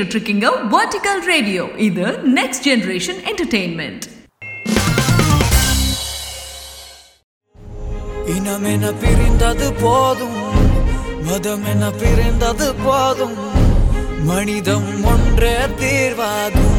கேட்டுட்டு இருக்கீங்க vertical radio இது நெக்ஸ்ட் ஜெனரேஷன் என்டர்டெயின்மெண்ட் இனம் என பிரிந்தது போதும்? மதம் என பிரிந்தது போதும்? மனிதம் ஒன்றே தீர்வாகும்.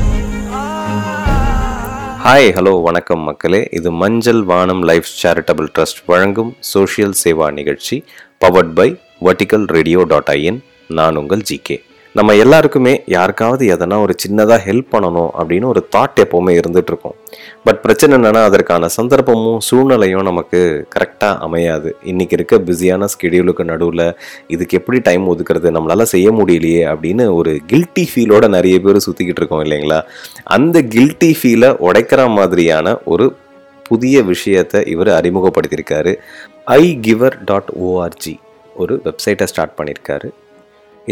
ஹாய் ஹலோ வணக்கம் மக்களே. இது Manjal Vaanam life charitable trust வழங்கும் சோஷியல் சேவா நிகழ்ச்சி powered by Vertical Radio dot in நான் உங்கள் ஜிகே நம்ம எல்லாருக்குமே யாருக்காவது எதனா ஒரு சின்னதாக ஹெல்ப் பண்ணணும் அப்படின்னு ஒரு தாட் எப்போவுமே இருந்துட்டு இருக்கும் பட் பிரச்சனை என்னென்னா அதற்கான சந்தர்ப்பமும் சூழ்நிலையும் நமக்கு கரெக்டாக அமையாது. இன்னைக்கு இருக்க பிஸியான ஸ்கெடியூலுக்கு நடுவில் இதுக்கு எப்படி டைம் ஒதுக்குறது நம்மளால் செய்ய முடியலையே அப்படின்னு ஒரு கில்ட்டி ஃபீலோட நிறைய பேர் சுற்றிக்கிட்டு இருக்கோம் இல்லைங்களா? அந்த கில்ட்டி ஃபீலை உடைக்கிற மாதிரியான ஒரு புதிய விஷயத்தை இவர் அறிமுகப்படுத்தியிருக்காரு. ஐ கிவர் டாட் ஓஆர்ஜி ஒரு வெப்சைட்டை ஸ்டார்ட் பண்ணியிருக்காரு.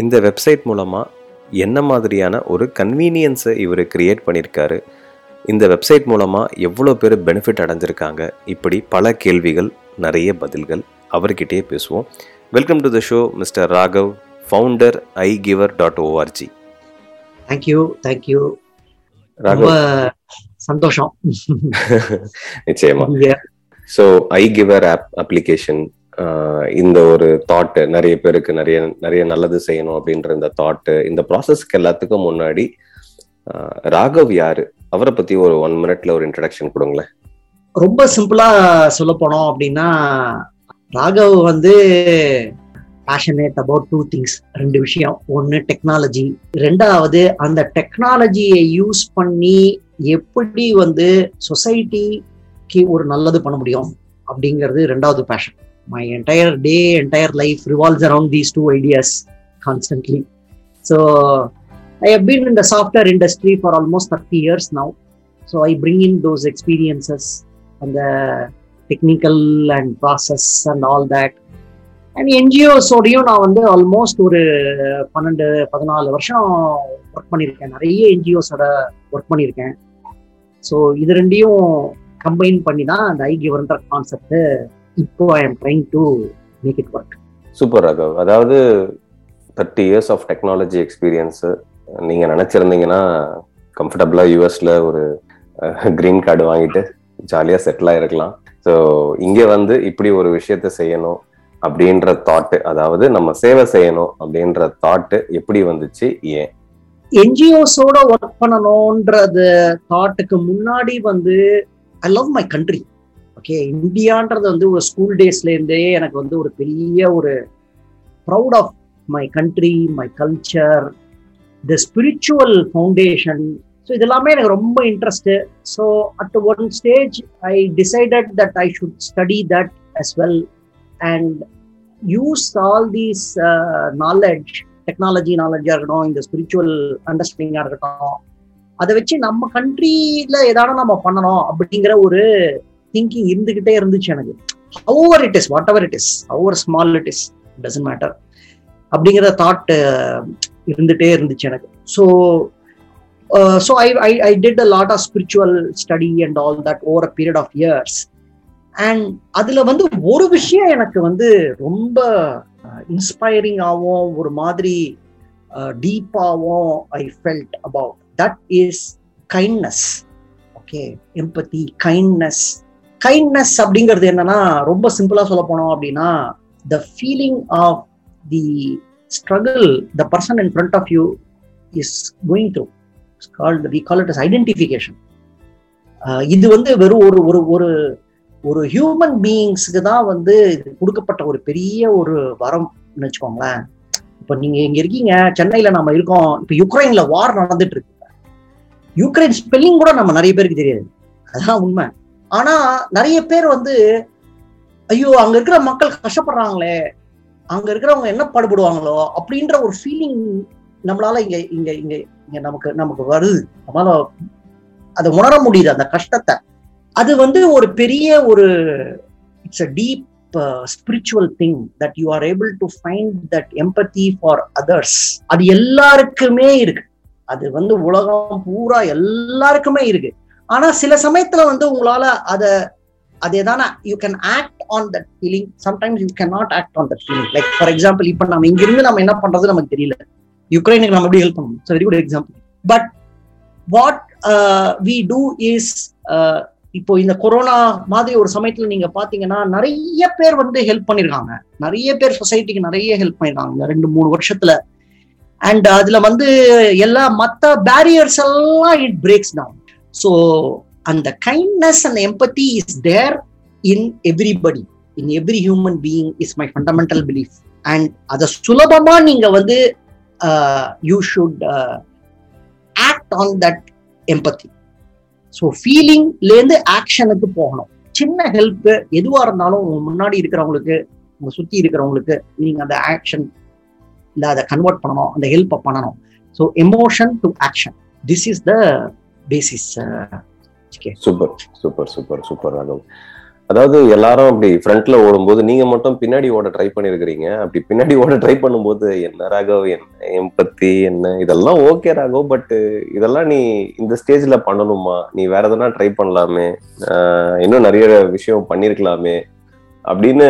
இந்த வெப்சைட் மூலமாக என்ன மாதிரியான ஒரு கன்வீனியன்ஸை இவர் கிரியேட் பண்ணியிருக்காரு இந்த வெப்சைட் மூலமாக எவ்வளோ பேர் பெனிஃபிட் அடைஞ்சிருக்காங்க? இப்படி பல கேள்விகள் நிறைய பதில்கள் அவர்கிட்டயே பேசுவோம். Welcome to the show Mister Raghav founder iGiver dot org thank you thank you ரொம்ப சந்தோஷம். நிச்சயமா. ஸோ ஐ கிவர் ஆப் அப்ளிகேஷன் இந்த ஒரு தாட்டு நிறைய பேருக்கு நிறைய நிறைய நல்லது செய்யணும் அப்படின்ற இந்த தாட்டு இந்த ப்ராசஸ்க்கு எல்லாத்துக்கும் முன்னாடி ராகவ் யாரு? அவரை பத்தி ஒரு ஒன் மினிட்ல ஒரு இன்ட்ரடக்ஷன் கொடுங்களேன். ரொம்ப சிம்பிளா சொல்ல போனோம் அப்படின்னா ராகவ் வந்து பேஷனேட் அபவுட் டூ திங்ஸ் ரெண்டு விஷயம். ஒன்னு டெக்னாலஜி ரெண்டாவது அந்த டெக்னாலஜியை யூஸ் பண்ணி எப்படி வந்து சொசைட்டிக்கு ஒரு நல்லது பண்ண முடியும் அப்படிங்கிறது ரெண்டாவது passion my entire day entire life revolves around these two ideas constantly so I have been in the software industry for almost thirty years now so I bring in those experiences அந்த technical and process and all that and என்ஜிஓஸோடையும் நான் வந்து almost ஒரு பன்னெண்டு பதினாலு வருஷம் work பண்ணியிருக்கேன். நிறைய என்ஜிஓஸோட work பண்ணியிருக்கேன். ஸோ இது ரெண்டையும் கம்பைன் பண்ணி தான் அந்த ஐ கிவர்ன்ற கான்செப்ட் இப்போ I am trying to make it work super Raghav அதாவது thirty years of technology experience நீங்க நினைச்சிருந்தீங்கன்னா கம்ஃபர்டபுளா யூஎஸ்ல ஒரு கிரீன் கார்டு வாங்கிட்டு ஜாலியா செட்டில் ஆயிருக்கலாம். ஸோ இங்க வந்து இப்படி ஒரு விஷயத்த செய்யணும் அப்படின்ற தாட்டு அதாவது நம்ம சேவை செய்யணும் அப்படின்ற தாட்டு எப்படி வந்துச்சு ஏன்? என்ஜிஓஸோட ஒர்க் பண்ணணும்ன்றது தாட்டுக்கு முன்னாடி வந்து I love my country okay இந்தியான்றது வந்து ஒரு ஸ்கூல் டேஸ்ல இருந்தே எனக்கு வந்து ஒரு பெரிய ஒரு proud of my country my culture the spiritual foundation so இதெல்லாமே எனக்கு ரொம்ப interest so at one stage I decided that I should study that as well and use all these knowledge technology நாலெட்ஜாக இருக்கட்டும் இந்த ஸ்பிரிச்சுவல் அண்டர்ஸ்டாண்டிங்காக இருக்கட்டும் அதை வச்சு நம்ம கண்ட்ரியில் ஏதாவது நம்ம பண்ணணும் அப்படிங்கிற ஒரு திங்கிங் இருந்துகிட்டே இருந்துச்சு எனக்கு. However it is whatever it is however small it is doesn't matter அப்படிங்கிற தாட் இருந்துகிட்டே இருந்துச்சு எனக்கு. So so I I I did a lot of spiritual study and all that over a period of years and அதுல வந்து ஒரு விஷயம் எனக்கு வந்து ரொம்ப இன்ஸ்பைரிங் ஆகும் ஒரு மாதிரி டீப்பாகவும் I felt about that is kindness okay empathy kindness kindness அப்படிங்கிறது என்னன்னா ரொம்ப சிம்பிளா சொல்ல போனோம் அப்படின்னா the feeling of the struggle the person in front of you is going through called we call it as identification இது வந்து வெறும் ஒரு ஒரு ஒரு ஒரு ஹியூமன் பீயிங்ஸுக்கு தான் வந்து இது கொடுக்கப்பட்ட ஒரு பெரிய ஒரு வரம்னு வச்சுக்கோங்களேன். இப்போ நீங்க இங்க இருக்கீங்க சென்னையில நம்ம இருக்கோம் இப்போ யுக்ரைன்ல வார் நடந்துட்டு இருக்கு. யுக்ரைன் ஸ்பெல்லிங் கூட நம்ம நிறைய பேருக்கு தெரியாது. அதான் உண்மை. ஆனா நிறைய பேர் வந்து ஐயோ அங்க இருக்கிற மக்கள் கஷ்டப்படுறாங்களே அங்க இருக்கிறவங்க என்ன பாடுபடுவாங்களோ அப்படின்ற ஒரு ஃபீலிங் நம்மளால இங்க இங்க இங்க இங்க நமக்கு நமக்கு வருது. நம்மளால அதை உணர முடியுது அந்த கஷ்டத்தை. அது வந்து ஒரு பெரிய ஒரு it's a deep spiritual thing that you are able to find that empathy for others அது எல்லாருக்குமே இருக்கு. அது வந்து உலகம் பூரா எல்லாருக்குமே இருக்கு. ஆனா சில சமயத்துல வந்து உங்களால அத அதே தானே you can act on that feeling sometimes you can not act on that feeling like for example இப்ப நம்ம இங்கிருந்து நம்ம என்ன பண்றது நமக்கு தெரியல. யுக்ரைனுக்கு நம்ம எப்படி ஹெல்ப் பண்ணணும்? Very good example but what we do is இப்போ இந்த கொரோனா மாதிரி ஒரு சமயத்துல நீங்க பாத்தீங்கன்னா நிறைய பேர் வந்து ஹெல்ப் பண்ணிருக்காங்க. நிறைய பேர் சொசைட்டிக்கு நிறைய ஹெல்ப் பண்ணிருக்காங்க. இந்த ரெண்டு மூணு வருஷத்துல. அண்ட் அதுல வந்து எல்லா மத்த பேரியர்ஸ் எல்லாம் இட் பிரேக்ஸ் டவுன் ஸோ அந்த kindness and empathy is there in everybody in every human being is my fundamental belief and அதை சுலபமா நீங்க வந்து you should act on that empathy so ஃபீலிங்லேருந்து ஆக்ஷனுக்கு போகணும். சின்ன ஹெல்ப் எதுவாக இருந்தாலும் உங்க முன்னாடி இருக்கிறவங்களுக்கு உங்க சுத்தி இருக்கிறவங்களுக்கு நீங்க அந்த ஆக்ஷன் இல்லை அதை கன்வெர்ட் பண்ணணும். அந்த ஹெல்ப்பை பண்ணணும். So emotion to action this is the basis super super super super Raghav அதாவது எல்லாரும் அப்படி ஃப்ரண்ட்ல ஓடும்போது நீங்க மட்டும் பின்னாடி ஓட ட்ரை பண்ணிருக்கிறீங்க. அப்படி பின்னாடி ஓட ட்ரை பண்ணும்போது என்ன ராகவ் என்ன எம்பத்தி என்ன? இதெல்லாம் ஓகே ராகவ் பட் இதெல்லாம் நீ இந்த ஸ்டேஜ்ல பண்ணணுமா? நீ வேற எதனா ட்ரை பண்ணலாமே? இன்னும் நிறைய விஷயம் பண்ணிருக்கலாமே? அப்படின்னு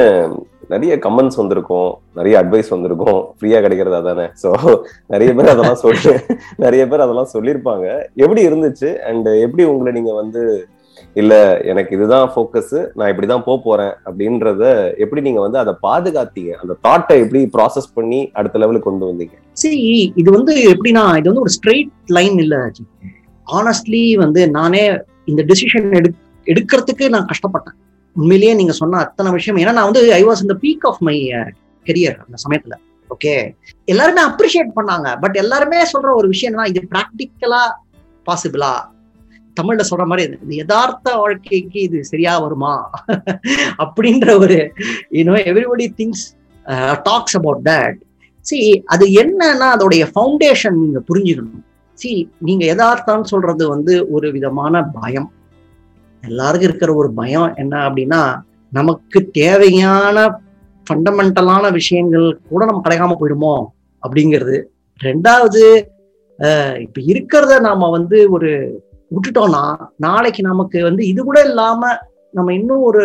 நிறைய கமெண்ட்ஸ் வந்திருக்கும் நிறைய அட்வைஸ் வந்திருக்கும். ஃப்ரீயா கிடைக்கிறதா தானே? ஸோ நிறைய பேர் அதெல்லாம் சொல்லி நிறைய பேர் அதெல்லாம் சொல்லியிருப்பாங்க. எப்படி இருந்துச்சு? அண்ட் எப்படி உங்களை நீங்க வந்து இல்ல எனக்கு இதுதான் ஃபோக்கஸ் நான் இப்படிதான் போக போறேன். அப்படின்றத எப்படி நீங்க வந்து அதை பாதுகாத்தீங்க? அந்த தாட்டை எப்படி ப்ராசஸ் பண்ணி அடுத்த லெவலுக்கு கொண்டு வந்தீங்க? சரி இது வந்து எப்படின்னா இது வந்து ஒரு ஸ்ட்ரெயிட் லைன் இல்ல ஆனஸ்ட்லி வந்து நானே இந்த டெசிஷன் எடு எடுக்கிறதுக்கு நான் கஷ்டப்பட்டேன். உண்மையிலேயே நீங்க சொன்ன அத்தனை விஷயம். ஏன்னா நான் வந்து ஐ வாஸ் இந்த பீக் ஆஃப் மை கெரியர் அந்த சமயத்துல. ஓகே எல்லாருமே அப்ரிஷியேட் பண்ணாங்க. பட் எல்லாருமே சொல்ற ஒரு விஷயம் என்ன இது ப்ராக்டிக்கலா பாசிபிளா தமிழ்ல சொல்ற மாதிரி இது யதார்த்த வாழ்க்கைக்கு இது சரியா வருமா? அப்படின்ற ஒரு you know everybody thinks talks about that see அது என்னன்னா அதோடைய ஃபவுண்டேஷன் நீங்க புரிஞ்சுக்கணும். சி நீங்க யதார்த்தம்னு சொல்றது வந்து ஒரு விதமான பயம். எல்லாருக்கும் இருக்கிற ஒரு பயம் என்ன அப்படின்னா நமக்கு தேவையான ஃபண்டமெண்டலான விஷயங்கள் கூட நம்ம கிடைக்காம போயிடுமோ அப்படிங்கிறது. ரெண்டாவது இப்ப இருக்கிறத நாம வந்து ஒரு விட்டுட்டோம்னா நாளைக்கு நமக்கு வந்து இது கூட இல்லாம நம்ம இன்னும் ஒரு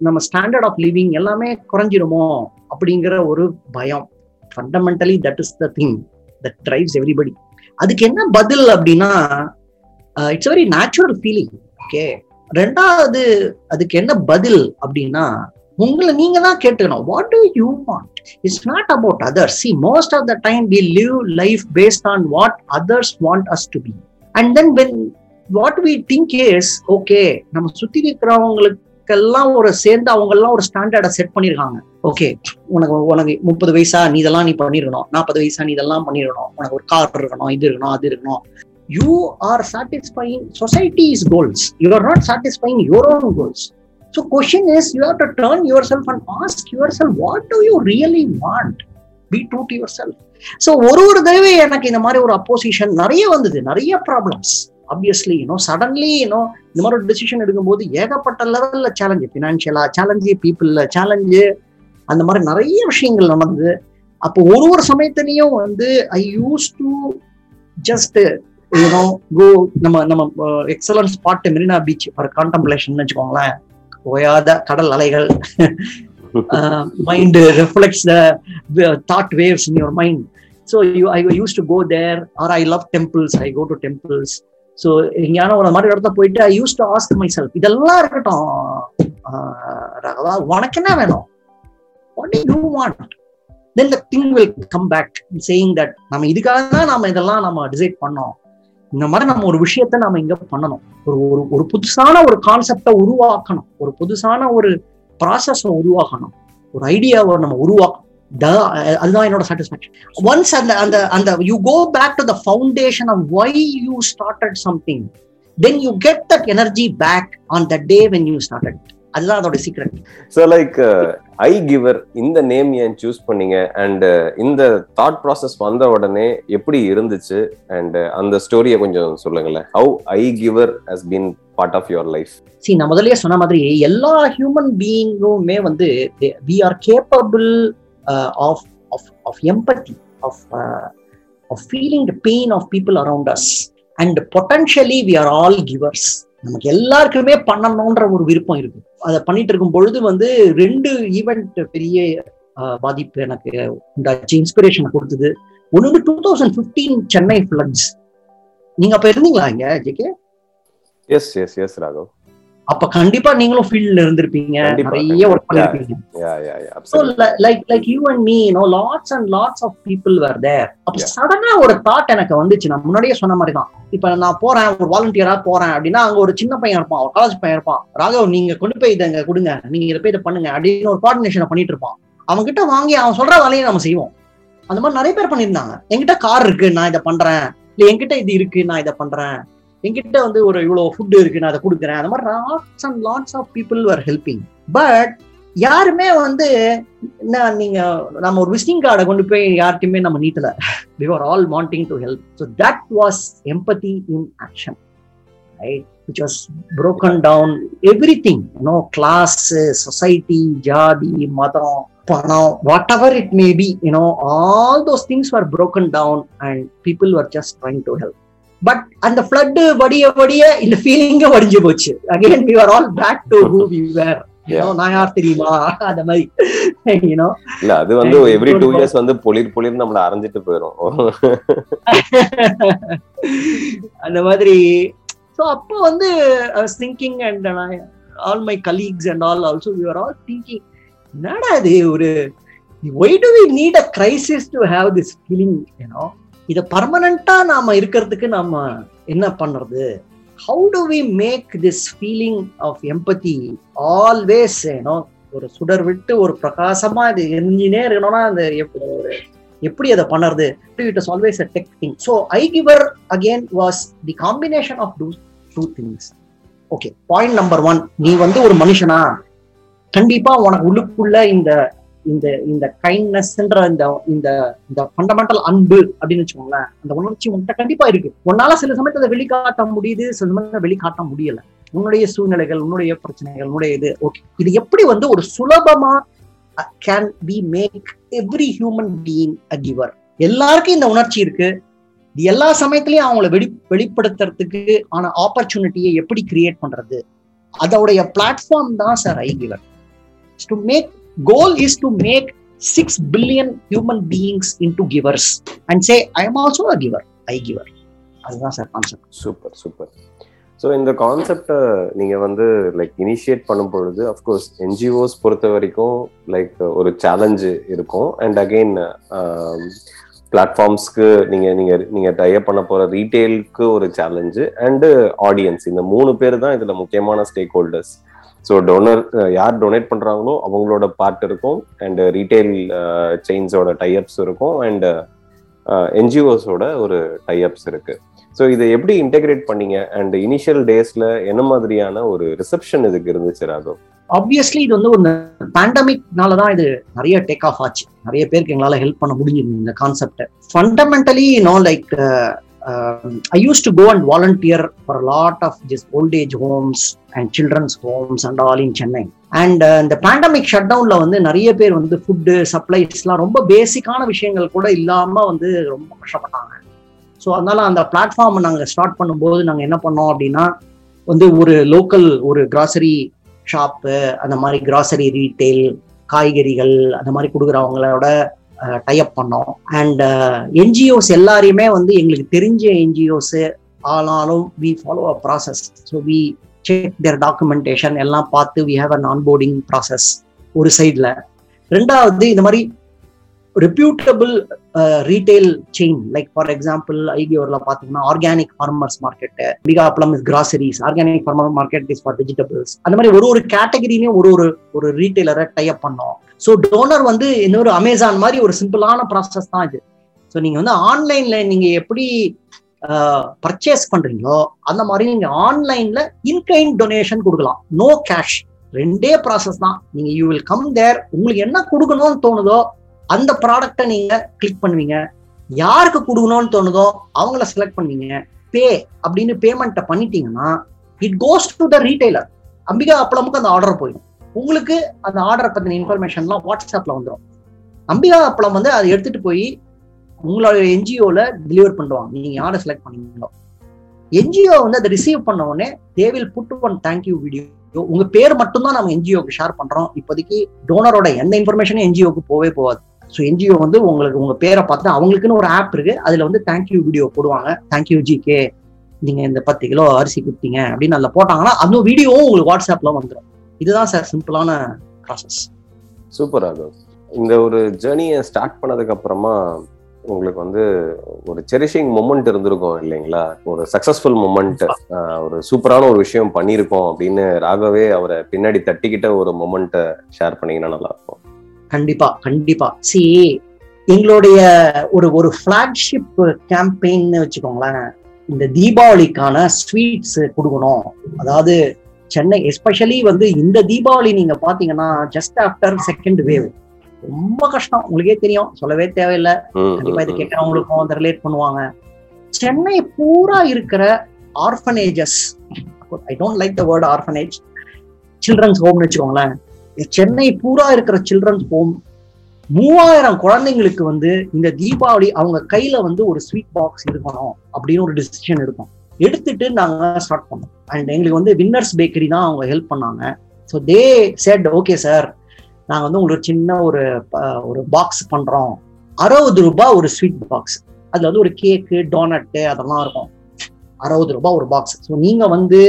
நம்ம ஸ்டாண்டர்ட் ஆஃப் லிவிங் எல்லாமே குறைஞ்சிருமோ அப்படிங்கிற ஒரு பயம். Fundamentally that is the thing that drives everybody அதுக்கு என்ன பதில் அப்படின்னா it's very natural feeling okay ரெண்டாவது அதுக்கு என்ன பதில் அப்படின்னா உங்களை நீங்க தான் கேட்டுக்கணும். What do you want it's not about others see most of the time we live life based on what others want us to be and then when what we think is okay நம்ம சுத்தி இருக்கிறவங்களுக்கெல்லாம் ஒரு சேர்ந்து அவங்க எல்லாம் ஒரு ஸ்டாண்டர்டை set பண்ணிருக்காங்க okay உனக்கு உனக்கு முப்பது வயசா நீ இதெல்லாம் நீ பண்ணிருக்கணும். நாற்பது வயசா நீ இதெல்லாம் பண்ணிருக்கணும். உனக்கு ஒரு கார் இருக்கணும் இது இருக்கணும் அது இருக்கணும். You are satisfying society's goals you are not satisfying your own goals so question is you have to turn yourself and ask what self what really you really want be true to yourself so ஒரு ஒரு தடவை எனக்கு இந்த மாதிரி ஒரு opposition நிறைய வந்தது நிறைய problems obviously you know suddenly you know இந்த மாதிரி ஒரு டிசிஷன் எடுக்கும்போது ஏகப்பட்ட லெவலில் சேலஞ்சு ஃபினான்ஷியலாக சேலஞ்சு பீப்புளில் சேலஞ்சு அந்த மாதிரி நிறைய விஷயங்கள் நடந்தது. அப்போ ஒரு ஒரு சமயத்துலேயும் வந்து I used to just you know go நம்ம நம்ம excellence spot Marina beach for contemplation வச்சுக்கோங்களேன். ஓயாத கடல் அலைகள் mind reflects the thought waves in your mind so you I used to go there or I love temples I go to temples so எங்கேயான ஒரு மாதிரி இடத்த போயிட்டு I used to ask myself இதெல்லாம் இருக்கட்டும். ரகவா உனக்கு என்ன வேணும்? What you want then the thing will come back saying that நம்ம இதுக்காக தான் நம்ம இதெல்லாம் நம்ம டிசைட் பண்ணோம். இந்த மாதிரி நம்ம ஒரு விஷயத்த நம்ம இங்க பண்ணணும். ஒரு ஒரு ஒரு புதுசான ஒரு கான்செப்டை உருவாக்கணும். ஒரு புதுசான ஒரு ப்ராசஸை உருவாக்கணும். ஒரு ஐடியாவை நம்ம உருவாக்கணும். அதுதான் என்னோட சாட்டிஸ்ஃபேக்ஷன் ஒன்ஸ் அந்த அந்த அந்த you go back to the foundation of why you started something then you get that energy back on the day when you started அதுதான் அதோட secret so like I giver இந்த நேம் ஏன் choose பண்ணீங்க? And uh, இந்த thought process வந்த உடனே எப்படி இருந்துச்சு? அண்ட் uh, அந்த ஸ்டோரியை கொஞ்சம் சொல்லுங்களேன். How I giver has been part of your life see நான் முதல்லயே சொன்ன மாதிரி எல்லா ஹியூமன் பீயிங்குமே வந்து we are capable of of of empathy of of feeling the pain of people around us and potentially we are all givers நமக்கு எல்லாருக்குமே பண்ணணும்ன்ற ஒரு விருப்பம் இருக்கு. அதை பண்ணிட்டு இருக்கும் பொழுது வந்து ரெண்டு ஈவெண்ட் பெரிய பாதிப்பு எனக்கு உண்டாச்சு. இன்ஸ்பிரேஷன் கொடுத்தது. ஒன்று வந்து two thousand fifteen Chennai floods நீங்க அப்ப இருந்தீங்களா இங்க GK yes yes yes Raghav அப்ப கண்டிப்பா நீங்களும் ஃபீல்ட்ல இருந்திருப்பீங்க. நிறைய ஒர்க். பண்ணிருப்பீங்க. யா யா யா me, you know, lots and lots of people were there. அப்ப. சடனா ஒரு தாட் எனக்கு வந்துச்சு. நான் முன்னாடியே சொன்ன மாதிரி தான் இப்ப நான் போறேன் ஒரு வாலண்டியரா போறேன் அப்படின்னா அங்க ஒரு சின்ன பையன் இருப்பான் ஒரு காலேஜ் பையன் இருப்பான். ராகவ் நீங்க கொண்டு போய் இதை கொடுங்க. நீங்க இதை போய் இதை பண்ணுங்க அப்படின்னு ஒரு கோஆர்டினேஷன் பண்ணிட்டு இருப்பான். அவன் கிட்ட வாங்கி அவன் சொல்ற வேலையை நம்ம செய்வோம். அந்த மாதிரி நிறைய பேர் பண்ணியிருந்தாங்க. என்கிட்ட கார் இருக்கு நான் இதை பண்றேன். இல்ல என்கிட்ட இது இருக்கு நான் இதை பண்றேன். என்கிட்ட வந்து ஒரு இவ்வளோ ஃபுட் இருக்கு நான் அதை கொடுக்குறேன் அந்த மாதிரி lots and lots of people are helping but யாருமே வந்து என்ன நீங்க நம்ம ஒரு விசிட்டிங் கார்டை கொண்டு போய் யார்கிட்டயுமே நம்ம நீட்டல we are all wanting to help so that was empathy in action right which was broken down everything no class society ஜாதி மதம் பணம் whatever it may be you know all those things are broken down and people are just trying to help but அந்த flood வடிய வடிய இந்த ஃபீலிங்க வடிஞ்சு போச்சு. Again all back to who we were. You know, நான் யார் தெரியுமா? அந்த மாதிரி. யூனோ இல்ல அது வந்து. எவ்ரி டூ இயர்ஸ் வந்து பொலிர் பொலிர் நம்மள அரைஞ்சிட்டு போயிரும். அந்த மாதிரி. ஸோ அப்போ வந்து I was thinking and all my colleagues and all also we are all thinking என்னடா இது? ஒரு why do we need a crisis to have this feeling you know இதை பர்மனண்டா நாம இருக்கிறதுக்கு நாம என்ன பண்றது? How do we make this feeling of empathy always ஏனோ ஒரு சுடர் விட்டு ஒரு பிரகாசமா இது எரிஞ்சினே இருக்கணும்னா அந்த எப்படி ஒரு எப்படி அதை பண்ணுறது it is always a tech thing so I giver again was the combination of two two things okay point number one நீ வந்து ஒரு மனுஷனா? கண்டிப்பா உனக்கு உள்ளுக்குள்ள இந்த இந்த இந்த கைண்ட்னஸ்ன்ற இந்த இந்த இந்த ஃபண்டமெண்டல் அன்பு அப்படின்னு வச்சுக்கோங்களேன் அந்த உணர்ச்சி உன்கிட்ட கண்டிப்பா இருக்கு. உன்னால சில சமயத்துல அதை வெளிக்காட்ட முடியுது சில சமயத்துல வெளிக்காட்ட முடியல. உன்னுடைய சூழ்நிலைகள் உன்னுடைய பிரச்சனைகள் உன்னுடைய இது ஓகே இது எப்படி வந்து ஒரு சுலபமா can be make every human being a giver எல்லாருக்கும் இந்த உணர்ச்சி இருக்கு. இது எல்லா சமயத்திலையும் அவங்கள வெளி வெளிப்படுத்துறதுக்கு ஆன ஆப்பர்ச்சுனிட்டியை எப்படி கிரியேட் பண்றது? அதோடைய பிளாட்ஃபார்ம் தான் sir I giver to make goal is to make six billion human beings into givers and say say I also a giver giver I giver அதுதான் sir concept super super so இந்த கான்செப்டை நீங்கள் வந்து like initiate பண்ணும் பொழுது of course NGOs பொறுத்த வரைக்கும் like ஒரு சேலஞ்சு இருக்கும். அண்ட் அகெயின் பிளாட்ஃபார்ம்ஸ்க்கு um, நீங்கள் நீங்கள் நீங்கள் டைப் பண்ண போகிற ரீட்டெயிலுக்கு ஒரு சேலஞ்சு அண்டு ஆடியன்ஸ் இந்த மூணு பேர் தான் இதில் முக்கியமான stakeholders so donor uh, யார் டொனேட் பண்ணுறாங்களோ அவங்களோட பார்ட் இருக்கும். அண்ட் ரீட்டைல் செயின்ஸோட டைஅப்ஸ் இருக்கும். அண்ட் என்ஜிஓஸோட uh, uh, ஒரு டைஅப்ஸ் இருக்கு. ஸோ இதை எப்படி இன்டெகிரேட் பண்ணீங்க? அண்ட் இனிஷியல் டேஸ்ல என்ன மாதிரியான ஒரு ரிசப்ஷன் இதுக்கு இருந்துச்சு ராகவ்? ஆப்வியஸ்லி இது வந்து ஒரு பேண்டமிக்னால தான் இது நிறைய டேக் ஆஃப் ஆச்சு. நிறைய பேருக்கு எங்களால ஹெல்ப் பண்ண முடிஞ்சது இந்த concept fundamentally no like I use to go and volunteer for lot of these old age homes and children's homes and all in Chennai and இந்த பேண்டமிக் ஷட் டவுன்ல வந்து நிறைய பேர் வந்து ஃபுட்டு சப்ளைஸ்லாம் ரொம்ப பேசிக்கான விஷயங்கள் கூட இல்லாம வந்து ரொம்ப கஷ்டப்பட்டாங்க. ஸோ அதனால அந்த பிளாட்ஃபார்ம் நாங்கள் ஸ்டார்ட் பண்ணும்போது நாங்கள் என்ன பண்ணோம் அப்படின்னா வந்து ஒரு லோக்கல் ஒரு கிராசரி ஷாப்பு அந்த மாதிரி கிராசரி ரீட்டெயில் காய்கறிகள் அந்த மாதிரி கொடுக்குறவங்களோட டைப் பண்ணோம். அண்ட் என்ஜிஓஸ் எல்லாரையுமே வந்து எங்களுக்கு தெரிஞ்ச என்ஜிஓஸ் ஆனாலும் we follow a process so we check their documentation எல்லாம் பார்த்து we have an onboarding process ஒரு சைடில் ரெண்டாவது இந்த மாதிரி reputable retail chain like for example ஐகியோர்ல பார்த்தீங்கன்னா organic farmers market பிகாப்ளம் is groceries organic farmer market is for vegetables அந்த மாதிரி ஒரு ஒரு கேட்டகரிலையும் ஒரு ஒரு ஒரு ரீட்டைலரை டைப் பண்ணோம். ஸோ டோனர் வந்து இன்னொரு அமேசான் மாதிரி ஒரு சிம்பிளான ப்ராசஸ் தான் இது. ஸோ நீங்க வந்து ஆன்லைன்ல நீங்க எப்படி பர்ச்சேஸ் பண்றீங்களோ அந்த மாதிரி நீங்க ஆன்லைன்ல இன்கைண்ட் டொனேஷன் கொடுக்கலாம். நோ கேஷ் ரெண்டே ப்ராசஸ் தான். நீங்க யூ வில் கம் தேர் உங்களுக்கு என்ன கொடுக்கணும்னு தோணுதோ அந்த ப்ராடக்டை நீங்க கிளிக் பண்ணுவீங்க. யாருக்கு கொடுக்கணும்னு தோணுதோ அவங்கள செலக்ட் பண்ணுவீங்க. பே அப்படின்னு பேமெண்ட்டை பண்ணிட்டீங்கன்னா it goes to the retailer Ambika அப்பளமுக்கு அந்த ஆர்டர் போயிடும். உங்களுக்கு அந்த ஆர்டர் பத்தின இன்ஃபர்மேஷன்லாம் வாட்ஸ்அப்ல வந்துடும் அம்பிகா அப்பளம் வந்து அதை எடுத்துட்டு போய் உங்களோட என்ஜிஓல டெலிவர் பண்ணுவாங்க. நீங்க யாரை செலக்ட் பண்ணீங்களோ. என்ஜிஓ வந்து அதை ரிசீவ் பண்ண உடனே they will put one thank you video உங்க பேர் மட்டும்தான் நம்ம என்ஜிஓக்கு ஷேர் பண்றோம். இப்போதைக்கு டோனரோட எந்த இன்ஃபர்மேஷனும் என்ஜிஓக்கு போவே போகாது. ஸோ என்ஜிஓ வந்து உங்களுக்கு உங்க பேரை பார்த்து அவங்களுக்குன்னு ஒரு ஆப் இருக்கு. அதுல வந்து தேங்க்யூ வீடியோ போடுவாங்க. தேங்க்யூ ஜிகே நீங்க இந்த பத்து கிலோ அரிசி கொடுத்தீங்க அப்படின்னு அதில் போட்டாங்கன்னா அந்த வீடியோவும் உங்களுக்கு வாட்ஸ்அப்ல வந்துடும் இதுதான் சார் சிம்பிளான ப்ராசஸ் சூப்பர் ராகவ் இந்த ஒரு ஜேர்னியை ஸ்டார்ட் பண்ணதுக்கு அப்புறமா உங்களுக்கு வந்து ஒரு செரிஷிங் மொமெண்ட் இருந்திருக்கும் இல்லைங்களா? ஒரு சக்சஸ்ஃபுல் மொமெண்ட் ஒரு சூப்பரான ஒரு விஷயம் பண்ணியிருக்கோம் அப்படின்னு ராகவே அவரை பின்னாடி தட்டிக்கிட்ட ஒரு மொமெண்ட்டை ஷேர் பண்ணீங்கன்னா நல்லா இருக்கும் கண்டிப்பா கண்டிப்பா. சி எங்களுடைய ஒரு ஒரு ஃபிளாக்ஷிப் கேம்பெயின்னு வச்சுக்கோங்களேன். இந்த தீபாவளிக்கான ஸ்வீட்ஸ் கொடுக்கணும். அதாவது சென்னை எஸ்பெஷலி வந்து இந்த தீபாவளி நீங்க பாத்தீங்கன்னா ஜஸ்ட் ஆஃப்டர் செகண்ட் வேவ் ரொம்ப கஷ்டம். உங்களுக்கே தெரியும். சொல்லவே தேவையில்லை. கண்டிப்பா இது. கேட்கறவங்களுக்கும் அதை ரிலேட் பண்ணுவாங்க. சென்னை பூரா இருக்கிற orphanages I don't like the word orphanage children's ஹோம்னு வச்சுக்கோங்களேன். சென்னை பூரா இருக்கிற சில்ட்ரன்ஸ் ஹோம் மூவாயிரம் குழந்தைங்களுக்கு வந்து இந்த தீபாவளி அவங்க கையில வந்து ஒரு ஸ்வீட் பாக்ஸ் இருக்கணும். அப்படின்னு ஒரு டிசிஷன் எடுத்தோம் எடுத்துட்டு நாங்க ஸ்டார்ட் பண்ணோம். அண்ட் எங்களுக்கு வந்து வின்னர்ஸ் பேக்கரி தான் அவங்க ஹெல்ப் பண்ணாங்க. So they said okay sir நாங்கள் வந்து உங்களுக்கு சின்ன ஒரு ஒரு பாக்ஸ் பண்றோம். அறுபது ரூபாய் ஒரு ஸ்வீட் பாக்ஸ் அதுல வந்து ஒரு கேக்கு டோனட்டு அதெல்லாம் இருக்கும். அறுபது ரூபாய் ஒரு பாக்ஸ் ஸோ நீங்க வந்து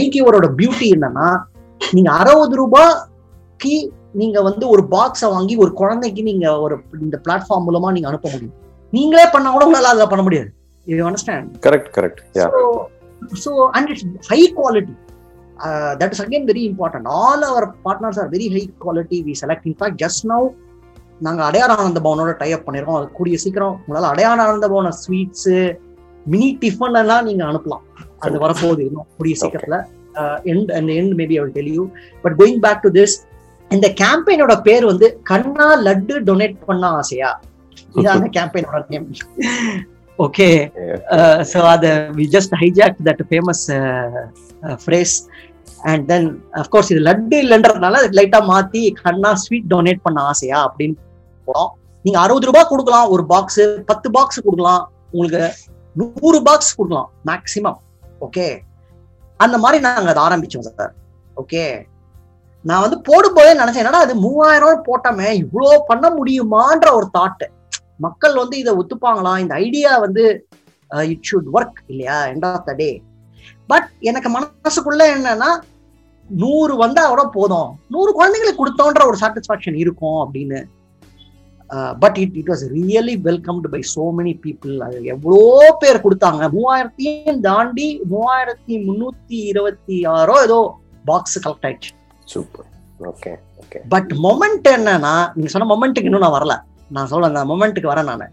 ஐக்கியோரோட பியூட்டி என்னன்னா நீங்க அறுபது ரூபாய்க்கு நீங்க வந்து ஒரு பாக்ஸை வாங்கி ஒரு குழந்தைக்கு நீங்க ஒரு இந்த பிளாட்ஃபார்ம் மூலமா நீங்க அனுப்ப முடியும். நீங்களே பண்ணா கூட உங்களால அதில் பண்ண முடியாது. You understand correct correct yeah so so and it's high quality. Uh, that is again very important. All our partners are very high quality. We select. In fact just now நாங்க அடையாள ஆனந்த பவனோட டைப் பண்ணிருக்கோம். அது கூடிய சீக்கிரம் உங்களால அடையாள ஆனந்த பவன sweets mini tiffin எல்லாம் நீங்க அனுப்பலாம். அது வரப்போகுது இன்னும் கூடிய சீக்கிரத்துல. எண்ட் அந்த end maybe I tell you but going back to this இந்த கேம்பெயினோட பேர் வந்து கண்ணா லட்டு டொனேட் பண்ண ஆசையா? இதான் அந்த கேம்பெயினோட நேம் ஓகே ஸோ அதை we just hijack that famous phrase and then of course இது லட்டு இல்லைன்றதுனால லைட்டா மாத்தி கண்ணா ஸ்வீட் டொனேட் பண்ண ஆசையா அப்படின்னு போறோம். நீங்க அறுபது ரூபாய் கொடுக்கலாம் ஒரு பாக்ஸ் பத்து பாக்ஸ் கொடுக்கலாம். உங்களுக்கு நூறு பாக்ஸ் கொடுக்கலாம் மேக்சிமம் ஓகே அந்த மாதிரி நாங்க அதை ஆரம்பிச்சோம் சார் ஓகே நான் வந்து போடும்போதே நினைச்சேன் என்னடா அது மூவாயிரம் போட்டோமே இவ்வளோ பண்ண முடியுமான்ற ஒரு தாட்டு மக்கள் வந்து இதை ஒத்துப்பாங்களா? இந்த ஐடியா வந்து இட் ஷுட் ஒர்க் இல்லையா? End of the day but எனக்கு மனசுக்குள்ள என்னன்னா நூறு வந்தா கூட போதும். நூறு குழந்தைங்களுக்கு கொடுத்தோன்ற ஒரு சாட்டிஸ்பாக்சன் இருக்கும் அப்படின்னு. But it it was really welcomed by so many people அது எவ்வளோ பேர் கொடுத்தாங்க. மூவாயிரத்தையும் தாண்டி மூவாயிரத்தி முன்னூத்தி இருபத்தி ஆறோ ஏதோ பாக்ஸ் கலெக்ட் ஆயிடுச்சு. Super okay okay but moment என்னன்னா நீங்க சொன்ன மொமெண்ட்டுக்கு இன்னும் நான் வரல. நான் சொல்ல அந்த மொமெண்ட்டுக்கு வரேன் நான்.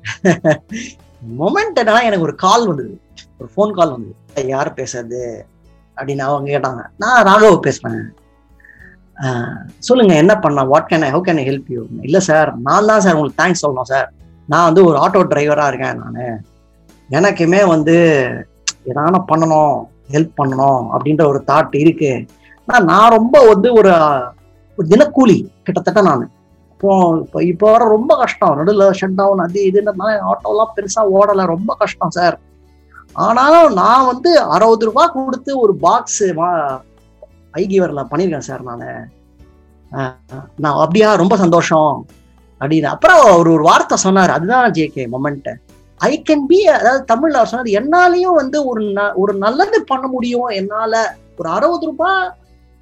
மொமெண்ட் என்னன்னா எனக்கு ஒரு கால் வந்தது. ஒரு ஃபோன் கால் வந்தது. யார் பேசுறது? அப்படின்னு அவங்க கேட்டாங்க. நான் ராகவ் பேசுறேன். சொல்லுங்க என்ன பண்ண what can I how can I help you இல்லை சார் நான் தான் சார் உங்களுக்கு தேங்க்ஸ் சொல்லணும் சார் நான் வந்து ஒரு ஆட்டோ டிரைவரா இருக்கேன் நான். எனக்குமே வந்து எதான பண்ணணும் ஹெல்ப் பண்ணணும் அப்படின்ற ஒரு தாட் இருக்கு. ஆனால் நான் ரொம்ப வந்து ஒரு ஒரு தினக்கூலி கிட்டத்தட்ட நான். இப்போ இப்போ இப்போ வர ரொம்ப கஷ்டம். நடுவில் ஷட் டவுன் அது இதுன்றதுனால ஆட்டோலாம் பெருசா ஓடல. ரொம்ப கஷ்டம் சார் ஆனாலும் நான் வந்து அறுபது ரூபா கொடுத்து ஒரு பாக்ஸ் ஐகிவரில் பண்ணியிருக்கேன் சார் நான். நான் அப்படியா? ரொம்ப சந்தோஷம். அப்படின்னு. அப்புறம் ஒரு ஒரு வார்த்தை சொன்னார். அதுதான் JK moment I can be அதாவது தமிழ்ல சொன்னார் என்னாலையும் வந்து ஒரு ந- ஒரு நல்லது பண்ண முடியும். என்னால ஒரு அறுபது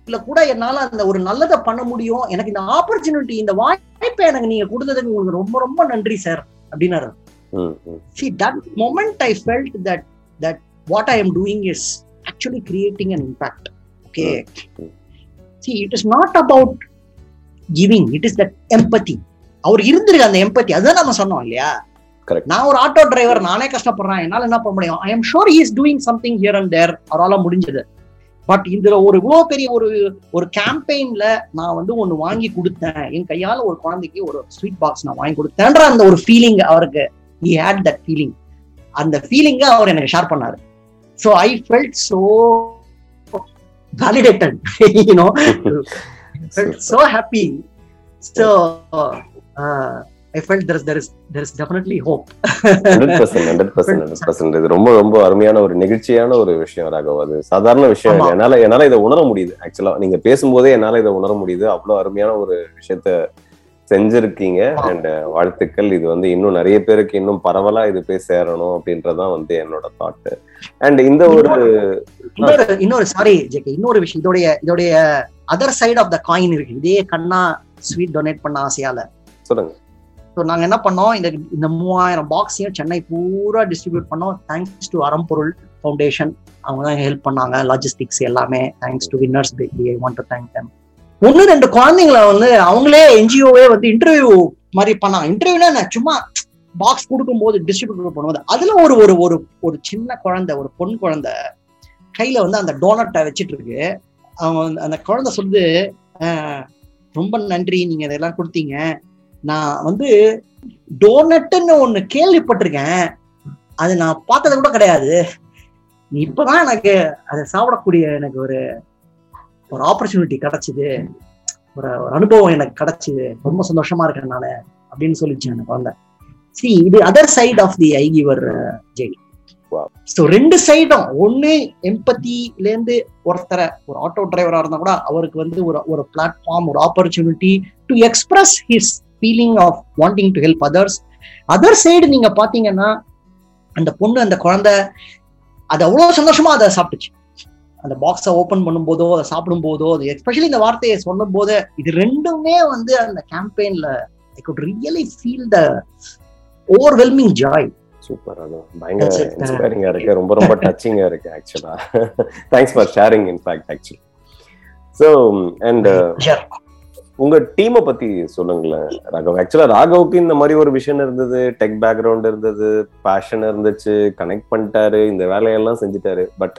ரூபாய்ல கூட என்னால அந்த ஒரு நல்லதை பண்ண முடியும். எனக்கு இந்த ஆப்பர்ச்சுனிட்டி இந்த வாய்ப்பை எனக்கு நீங்க கொடுத்ததுக்கு உங்களுக்கு ரொம்ப ரொம்ப நன்றி சார் அப்படின்னாரு ம் ம். See that moment i felt that that what i am doing is actually creating an impact. Okay? Mm. see it is not about giving it is that empathy. அவர் இருந்திருக்கு அந்த எம்பத்தி அதுதான் நம்ம சொன்னோம் இல்லையா. நான் ஒரு ஆட்டோ டிரைவர் நானே கஷ்டப்படுறேன். என்னால என்ன பண்ண முடியும்? I am sure is doing something here and there அவரால முடிஞ்சது. பட் இதுல ஒரு இவ்வளோ பெரிய ஒரு ஒரு கேம்பெயின்ல நான் வந்து ஒன்னு வாங்கி கொடுத்தேன். என் கையால ஒரு குழந்தைக்கு ஒரு ஸ்வீட் பாக்ஸ் நான் வாங்கி கொடுத்தேன்ற அந்த ஒரு ஃபீலிங் அவருக்கு he had that feeling. அந்த ஃபீலிங்க அவர் எனக்கு ஷேர் பண்ணாரு. So I felt so validated you know? Felt so happy. So i felt there is there is there is definitely hope. Hundred percent hundred percent hundred percent இது ரொம்ப ரொம்ப அருமையான ஒரு நெகிழ்ச்சியான ஒரு விஷயம் ராகவ். அது சாதாரண விஷயம். என்னால என்னால இதை உணர முடியுது. ஆக்சுவலா நீங்க பேசும்போதே என்னால இதை உணர முடியுது. அவ்வளவு அருமையான ஒரு விஷயத்த செஞ்சிருக்கீங்க. அண்ட் வாழ்த்துக்கள். இது வந்து இன்னும் நிறைய பேருக்கு இன்னும் பரவலா இது போய் சேரணும் அப்படின்றதான் வந்து என்னோட தாட் அண்ட் இந்த ஒரு இன்னொரு இன்னொரு சாரி ஜெகே இன்னொரு விஷயம். இதோடைய இதோடைய other side of the coin இருக்கு. இதே கண்ணா ஸ்வீட் டொனேட் பண்ண ஆசையால. சொல்லுங்க. ஸோ நாங்கள் என்ன பண்ணோம்? இந்த இந்த மூவாயிரம் பாக்ஸையும் சென்னை பூரா டிஸ்ட்ரிபியூட் பண்ணோம். தேங்க்ஸ் டு அறம்பொருள் ஃபவுண்டேஷன் அவங்க தான் ஹெல்ப் பண்ணாங்க. லாஜிஸ்டிக்ஸ் எல்லாமே. Thanks to Winners Bakery I want to thank them ஒன்று ரெண்டு குழந்தைங்களை வந்து அவங்களே என்ஜிஓவே வந்து இன்டர்வியூ மாதிரி பண்ணாங்க. இன்டர்வியூனா நான் சும்மா பாக்ஸ் கொடுக்கும்போது டிஸ்ட்ரிபியூட் பண்ணும்போது. அதுல ஒரு ஒரு ஒரு ஒரு சின்ன குழந்தை ஒரு பொன் குழந்தை கையில வந்து அந்த டோனட்டை வச்சிட்டு இருக்கு அவங்க வந்து- அந்த குழந்தை சொல்லுது ரொம்ப நன்றி. நீங்க இதெல்லாம் கொடுத்தீங்க. நான் வந்து டோனட்டுன்னு ஒண்ணு கேள்விப்பட்டிருக்கேன். அது நான் பார்த்தது கூட கிடையாது. இப்பதான் எனக்கு அதை சாப்பிடக்கூடிய எனக்கு ஒரு ஒரு ஆப்பர்ச்சுனிட்டி கிடைச்சது. ஒரு ஒரு அனுபவம் எனக்கு கிடைச்சது. ரொம்ப சந்தோஷமா இருக்கேன் நானு அப்படின்னு சொல்லிச்சு அந்த குழந்தை. See இது other side of the I giver Jai Wow. So ரெண்டு சைடும் ஒண்ணு எம்பத்தில இருந்து ஒருத்தரை ஒரு ஆட்டோ டிரைவரா இருந்தா கூட அவருக்கு வந்து ஒரு ஒரு பிளாட்ஃபார்ம் ஒரு opportunity to express his feeling of wanting to help others other side நீங்க பாத்தீங்கன்னா அந்த பொண்ணு அந்த குழந்தை அது அவ்வளவு சந்தோஷமா அதை சாப்பிட்டுச்சு. அந்த பாக்ஸை ஓபன் பண்ணும்போதோ அதை சாப்பிடும் போதோ அது எஸ்பெஷலி இந்த வார்த்தையை சொல்லும் போது இது ரெண்டுமே வந்து அந்த கேம்பெயின்ல I could really feel the overwhelming joy super அது பயங்கர. இன்ஸ்பைரிங்கா இருக்கு. ரொம்ப ரொம்ப டச்சிங்கா இருக்கு ஆக்சுவலா thanks for sharing in fact actually so and உங்க டீமை பத்தி சொல்லுங்களேன் ராகவ். ஆக்சுவலா ராகவுக்கு இந்த மாதிரி ஒரு விஷயம் இருந்தது டெக் பேக்ரவுண்ட் இருந்தது பேஷன் இருந்துச்சு கனெக்ட் பண்ணிட்டாரு இந்த வேலையெல்லாம் செஞ்சுட்டாரு. பட்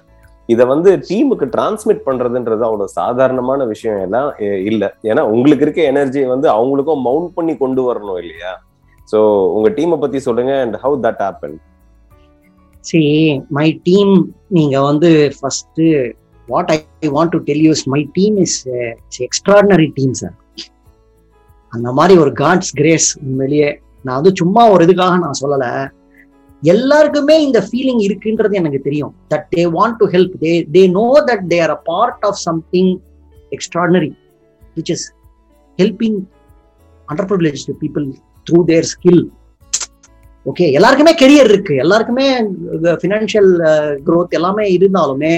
இதை வந்து டீமுக்கு டிரான்ஸ்மிட் பண்றதுன்றது அவ்வளவு சாதாரணமான விஷயம் எல்லாம் இல்ல. ஏன்னா உங்களுக்கு இருக்க எனர்ஜியை வந்து அவங்களுக்கும் மவுண்ட் பண்ணி கொண்டு வரணும் இல்லையா? சோ உங்க டீமை பத்தி சொல்லுங்க and how that happen see my team நீங்க வந்து first what I want to tell you is my team is extraordinary team sir அந்த மாதிரி ஒரு காட்ஸ் கிரேஸ் உண்மையிலேயே நான் வந்து சும்மா ஒரு இதுக்காக நான் சொல்லல. எல்லாருக்குமே இந்த ஃபீலிங் இருக்குன்றது எனக்கு தெரியும். That they want to help they they know that they are a part of something extraordinary which is helping underprivilege people through their skill okay எல்லாருக்குமே கெரியர் இருக்கு. எல்லாருக்குமே uh, ஃபினான்ஷியல் க்ரோத் uh, எல்லாமே இருந்தாலுமே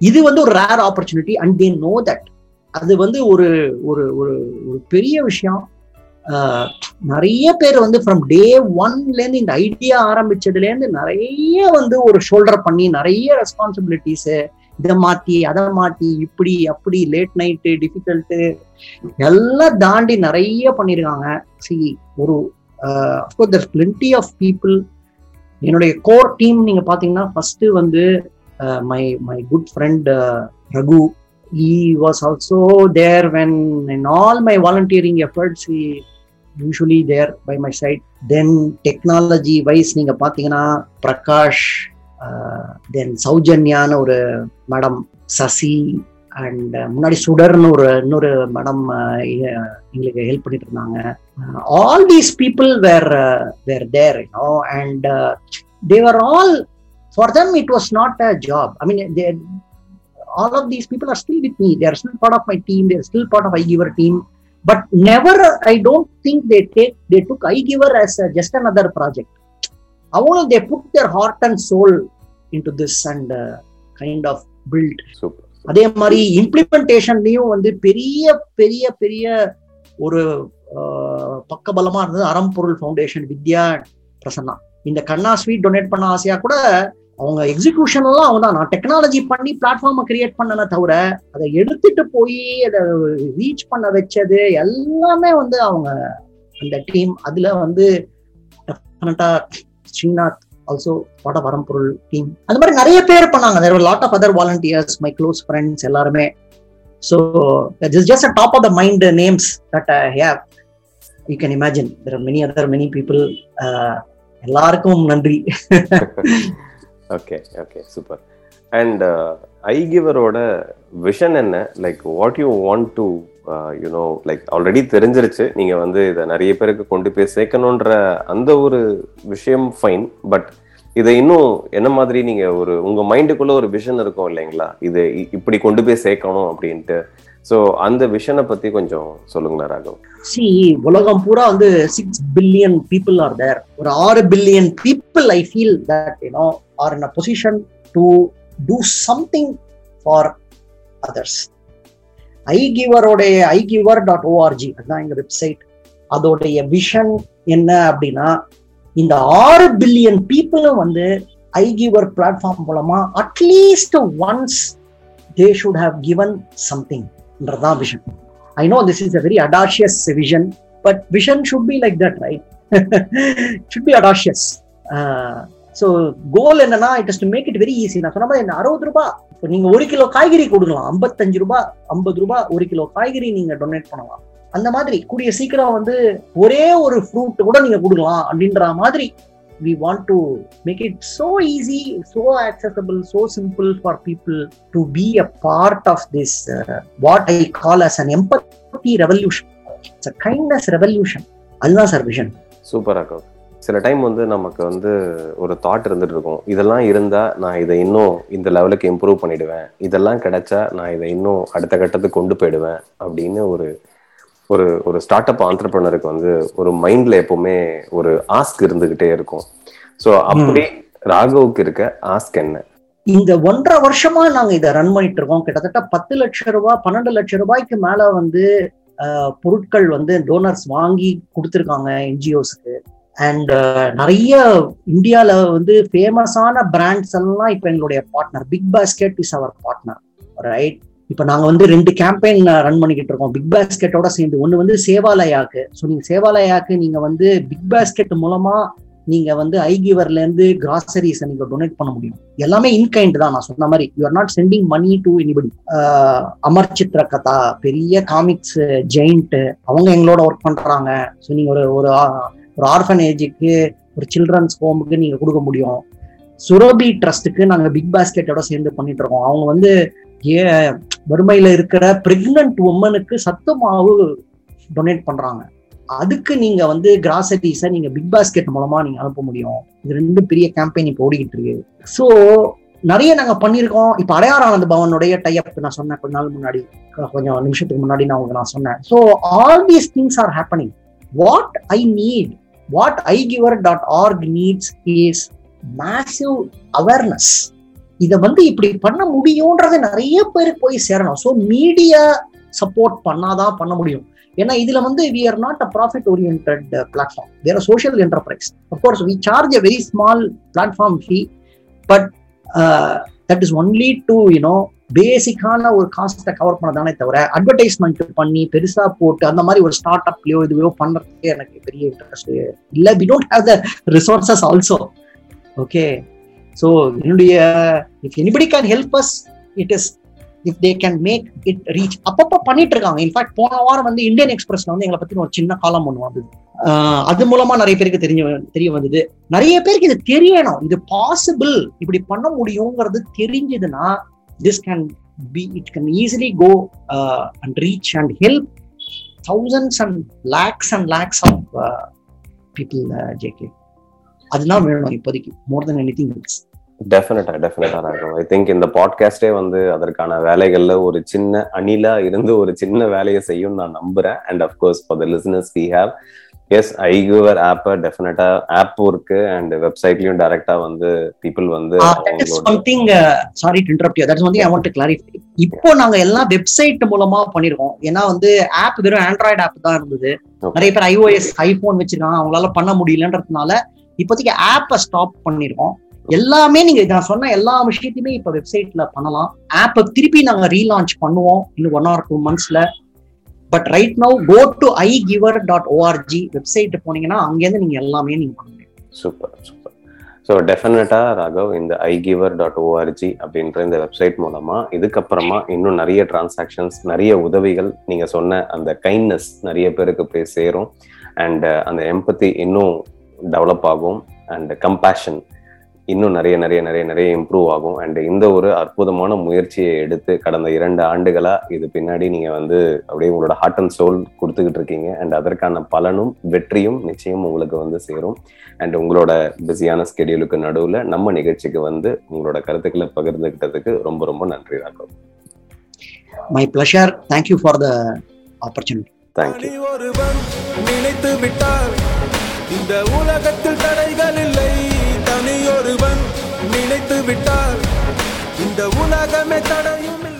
இது வந்து ஒரு rare opportunity and they know that அது வந்து ஒரு ஒரு ஒரு ஒரு பெரிய விஷயம். நிறைய பேர் வந்து ஃப்ரம் டே ஒன்லேருந்து இந்த ஐடியா ஆரம்பிச்சதுலேருந்து நிறைய வந்து ஒரு ஷோல்டர் பண்ணி நிறைய ரெஸ்பான்சிபிலிட்டிஸு இதை மாற்றி அதை மாற்றி இப்படி அப்படி லேட் நைட்டு டிஃபிகல்ட்டு எல்லாம் தாண்டி நிறைய பண்ணியிருக்காங்க சி ஒரு of course there plenty of people என்னுடைய கோர் டீம் நீங்கள் பார்த்தீங்கன்னா ஃபஸ்ட்டு வந்து my my good friend Raghu. He was also there when in all my volunteering efforts he usually there by my side. Then technology wise நீங்க பாத்தீங்கன்னா பிரகாஷ் தென் சௌஜன்யான்னு ஒரு madam Sasi and முன்னாடி சுடர்னு ஒரு இன்னொரு மேடம் uh, எங்களுக்கு ஹெல்ப் பண்ணிட்டு இருந்தாங்க. All these people were were there you know and they were all for them it was not a job I mean all of these people are still with me. They are still part of my team. They are still part of iGiver team. But never, I don't think they take they took iGiver as a, just another project. All they put their heart and soul into this and uh, kind of built. Super அதே மாதிரி இம்ப்ளிமெண்டேஷன்லயும் வந்து பெரிய பெரிய பெரிய ஒரு ஆஹ், பக்கபலமா இருந்தது அறம்பொருள் foundation வித்யா பிரசன்னா இந்த கண்ணா sweet donate பண்ண ஆசையா கூட அவங்க எக்ஸிகியூஷன் எல்லாம் அவங்க தான் நான் டெக்னாலஜி பண்ணி பிளாட்ஃபார்மை கிரியேட் பண்ணன தவிர அதை எடுத்துட்டு போய் அதை ரீச் பண்ண வச்சது எல்லாமே வந்து அவங்க அந்த டீம் அதுல வந்து டெஃபினட்டா ஸ்ரீநாத் ஆல்சோ பாட வரம்பொருள் டீம் அந்த மாதிரி நிறைய பேர் பண்ணாங்க. There lot of other volunteers my close friends எல்லாருமே. So this just a top of the mind names that I have you can imagine there many other many people எல்லாருக்கும் நன்றி. ஓகே ஓகே சூப்பர் அண்ட் ஐகிவரோட vision என்ன? Like what you want to you know like already தெரிஞ்சிருச்சு. நீங்கள் வந்து இதை நிறைய பேருக்கு கொண்டு போய் சேர்க்கணுன்ற அந்த ஒரு விஷயம் ஃபைன் பட் இதை இன்னும் என்ன மாதிரி நீங்கள் ஒரு உங்கள் மைண்டுக்குள்ளே ஒரு விஷன் இருக்கும் இல்லைங்களா? இது இப்படி கொண்டு போய் சேர்க்கணும் அப்படின்ட்டு. ஸோ அந்த விஷனை பத்தி கொஞ்சம் சொல்லுங்களேன் ராகவ். சி உலகம் பூரா வந்து six billion people are there ஒரு ஆறு billion people I feel that you know are in a position to do something for others ஐ கிவரோடைய ஐ கிவர் டாட் ஓஆர்ஜி அதுதான் எங்க வெப்சைட் அதோடைய விஷன் என்ன அப்படின்னா இந்த ஆறு பில்லியன் பீப்புளும் வந்து ஐ கிவர் பிளாட்ஃபார்ம் மூலமா at least once they should have given something தான் vision I know this is a very audacious vision but vision should be like that right should be audacious so goal என்னன்னா it is to make it very easy நான் சொன்ன மாதிரி என்ன அறுபது ரூபாய் இப்போ நீங்க ஒரு கிலோ காய்கறி கொடுக்கலாம். ஐம்பத்தஞ்சு ரூபாய் ஐம்பது ரூபாய் ஒரு கிலோ காய்கறி நீங்க டொனேட் பண்ணலாம். அந்த மாதிரி கூடிய சீக்கிரம் வந்து ஒரே ஒரு ஃப்ரூட் கூட நீங்க கொடுக்கலாம் அப்படின்ற மாதிரி we want to make it so easy so accessible so simple for people to be a part of this uh, what i call as an empathy revolution. It's a kindness revolution. அதுதான் sir vision super இருக்கும் சில time வந்து நமக்கு வந்து ஒரு thought இருந்துட்டு இருக்கும். இதெல்லாம் இருந்தா நான் இதை இன்னும் இந்த லெவலுக்கு இம்ப்ரூவ் பண்ணிடுவேன். இதெல்லாம் கிடைச்சா நான் இதை இன்னும் அடுத்த கட்டத்துக்கு கொண்டு போயிடுவேன் அப்படின்னு ஒரு ஒரு ஒரு ஸ்டார்ட் அப் ஆண்டர்பிரினருக்கு வந்து ஒரு மைண்ட்ல எப்பவுமே ஒரு ஆஸ்க் இருந்துகிட்டே இருக்கும். ஸோ அப்படி ராகவுக்கு இருக்க ஆஸ்க் என்ன? இந்த ஒன்றரை வருஷமா நாங்க இதை ரன் பண்ணிட்டு இருக்கோம். கிட்டத்தட்ட பத்து லட்சம் ரூபாய் பன்னெண்டு லட்சம் ரூபாய்க்கு மேல வந்து பொருட்கள் வந்து டோனர்ஸ் வாங்கி கொடுத்துருக்காங்க என்ஜிஓஸ்க்கு அண்ட் நிறைய இந்தியால வந்து ஃபேமஸான பிராண்ட்ஸ் எல்லாம் இப்ப எங்களுடைய partner Big Basket is our partner right இப்ப நாங்க வந்து ரெண்டு கேம்பெயின் ரன் பண்ணிக்கிட்டு இருக்கோம். பிக் பாஸ்கெட்டோட சேர்ந்து. ஒண்ணு வந்து சேவாலயாக்கு ஸோ நீங்க சேவாலயாக்கு நீங்க வந்து பிக் பாஸ்கெட் மூலமா நீங்க வந்து ஐகிவர்ல இருந்து கிராசரிஸ் நீங்க டொனேட் பண்ண முடியும். எல்லாமே இன்கைண்ட் தான். நான் சொன்ன மாதிரி you are not sending money to anybody Amar Chitra Katha பெரிய காமிக்ஸ் ஜெயிண்ட் அவங்க எங்களோட ஒர்க் பண்றாங்க. ஸோ நீங்க ஒரு ஒரு ஆ- ஒரு ஆர்ஃபனேஜுக்கு ஒரு சில்ட்ரன்ஸ் ஹோமுக்கு நீங்க கொடுக்க முடியும். சுரபி ட்ரஸ்ட்டுக்கு நாங்கள் பிக் பாஸ்கெட்டோட சேர்ந்து பண்ணிட்டு இருக்கோம். அவங்க வந்து ஏ வறுமையில இருக்கிற பிரெக்னன்ட் உமனுக்கு சத்து மாவு டொனேட் பண்றாங்க. அதுக்கு நீங்க வந்து கிராசரிஸை நீங்க பிக் பாஸ்கெட் மூலமா நீங்க அனுப்ப முடியும். இது ரெண்டு பெரிய கேம்பெயின் இப்போ ஓடிக்கிட்டு இருக்கு. ஸோ நிறைய நாங்க பண்ணியிருக்கோம். இப்போ அடையார் ஆனந்த பவனுடைய டைப் நான் சொன்னேன். கொஞ்ச நாள் முன்னாடி. கொஞ்சம் நிமிஷத்துக்கு முன்னாடி நான் உங்களுக்கு நான் சொன்னேன். So all these things are happening what I need what I giver dot org needs is massive awareness இதை வந்து இப்படி பண்ண முடியும்ன்றது நிறைய பேருக்கு போய் சேரணும். ஸோ மீடியா சப்போர்ட் பண்ணாதான் பண்ண முடியும். ஏன்னா இதுல வந்து we are not a profit orient platform வேற social enterprise of course we charge a very small platform fee but that is only to you know பேசிக்கான ஒரு காஸ்ட்டை கவர் பண்ணதானே தவிர அட்வர்டைஸ்மெண்ட் பண்ணி பெருசா போட்டு அந்த மாதிரி ஒரு ஸ்டார்ட் அப்லயோ இதுவோ பண்றதுக்கு எனக்கு பெரிய இன்ட்ரெஸ்ட் இல்ல. We don't have the resources also okay so என்னுடைய if anybody can help us it is if they can make it reach அப்பப்போ பண்ணிட்டு இருக்காங்க இன்ஃபேக்ட் போன வாரம் வந்து இந்தியன் எக்ஸ்பிரஸ்ல வந்து எங்களை பத்தி ஒரு சின்ன காலம் ஒன்று வந்தது. அது மூலமா நிறைய பேருக்கு தெரிஞ்ச தெரிய வந்தது. நிறைய பேருக்கு இது தெரியணும். இது பாசிபிள் இப்படி பண்ண முடியுங்கிறது தெரிஞ்சதுன்னா this can be it can easily go and reach and help thousands and lakhs and lakhs of people JK அதுதான் வேணும் இப்போதைக்கு. More then anything else டெஃபினட்டா டெஃபினட்டா ராகவ். ஐ திங்க் இந்த பாட்காஸ்டே வந்து அதற்கான வேலைகள்ல ஒரு சின்ன அணிலா இருந்து ஒரு சின்ன வேலையை செய்யும் நான் நம்புறேன். And of course for the listeners we have as iGiver ஆப்பை டெஃபினட்டா ஆப் இருக்கு. அண்ட் வெப்சைட்லயும் டைரக்டா வந்து பீப்புள் வந்து something sorry to interrupt you that's only I want to clarify இப்போ நாங்க எல்லாம் வெப்சைட் மூலமா பண்ணிருக்கோம். ஏன்னா வந்து ஆப் வெறும் ஆண்ட்ராய்டு ஆப் தான் இருந்தது. நிறைய பேர் ஐஓஎஸ் ஐபோன் வச்சிருக்காங்க. அவங்களால பண்ண முடியலன்றதுனால இப்போதைக்கு ஆப்பை ஸ்டாப் பண்ணிருக்கோம். எல்லாமே நீங்க நான் சொன்ன எல்லா விஷயத்தையுமே இப்ப வெப்சைட்ல பண்ணலாம். ஆப்பை திருப்பி நாங்க ரீலான்ச் பண்ணுவோம் இன்னும் one or two மந்த்ஸ்ல but right now go to iGiver dot O R G website போனீங்கன்னா அங்கேருந்து நீங்க எல்லாமே நீங்க பண்ண முடியும் சூப்பர். சூப்பர் ஸோ டெஃபினட்டா ராகவ் இந்த ஐ கிவர் டாட் ஓஆர்ஜி அப்படின்ற இந்த வெப்சைட் மூலமா இதுக்கப்புறமா இன்னும் நிறைய டிரான்சாக்ஷன்ஸ் நிறைய உதவிகள் நீங்க சொன்ன அந்த கைண்ட்னஸ் நிறைய பேருக்கு போய் சேரும். அண்ட் அந்த எம்பத்தி இன்னும் டெவலப் ஆகும் அண்ட் கம்பேஷன் இன்னும் நிறைய நிறைய நிறைய நிறைய இம்ப்ரூவ் ஆகும். அண்ட் இந்த ஒரு அற்புதமான முயற்சியை எடுத்து கடந்த இரண்டு ஆண்டுகளா இது பின்னாடி நீங்க வந்து அப்படியே உங்களோட ஹார்ட் அண்ட் சோல் கொடுத்துக்கிட்டு இருக்கீங்க. அண்ட் அதற்கான பலனும் வெற்றியும் நிச்சயம் உங்களுக்கு வந்து சேரும். அண்ட் உங்களோட பிஸியான ஸ்கெடியூலுக்கு நடுவில் நம்ம நிகழ்ச்சிக்கு வந்து உங்களோட கருத்துக்களை பகிர்ந்துக்கிட்டதுக்கு ரொம்ப ரொம்ப நன்றி Raghav. My pleasure thank you for the opportunity thank you நினைத்து விட்டால் இந்த உலகத்தில் தடைகள் இல்லை. தனியொருவன் நினைத்து விட்டார் இந்த உலகமே தடையும் இல்லை.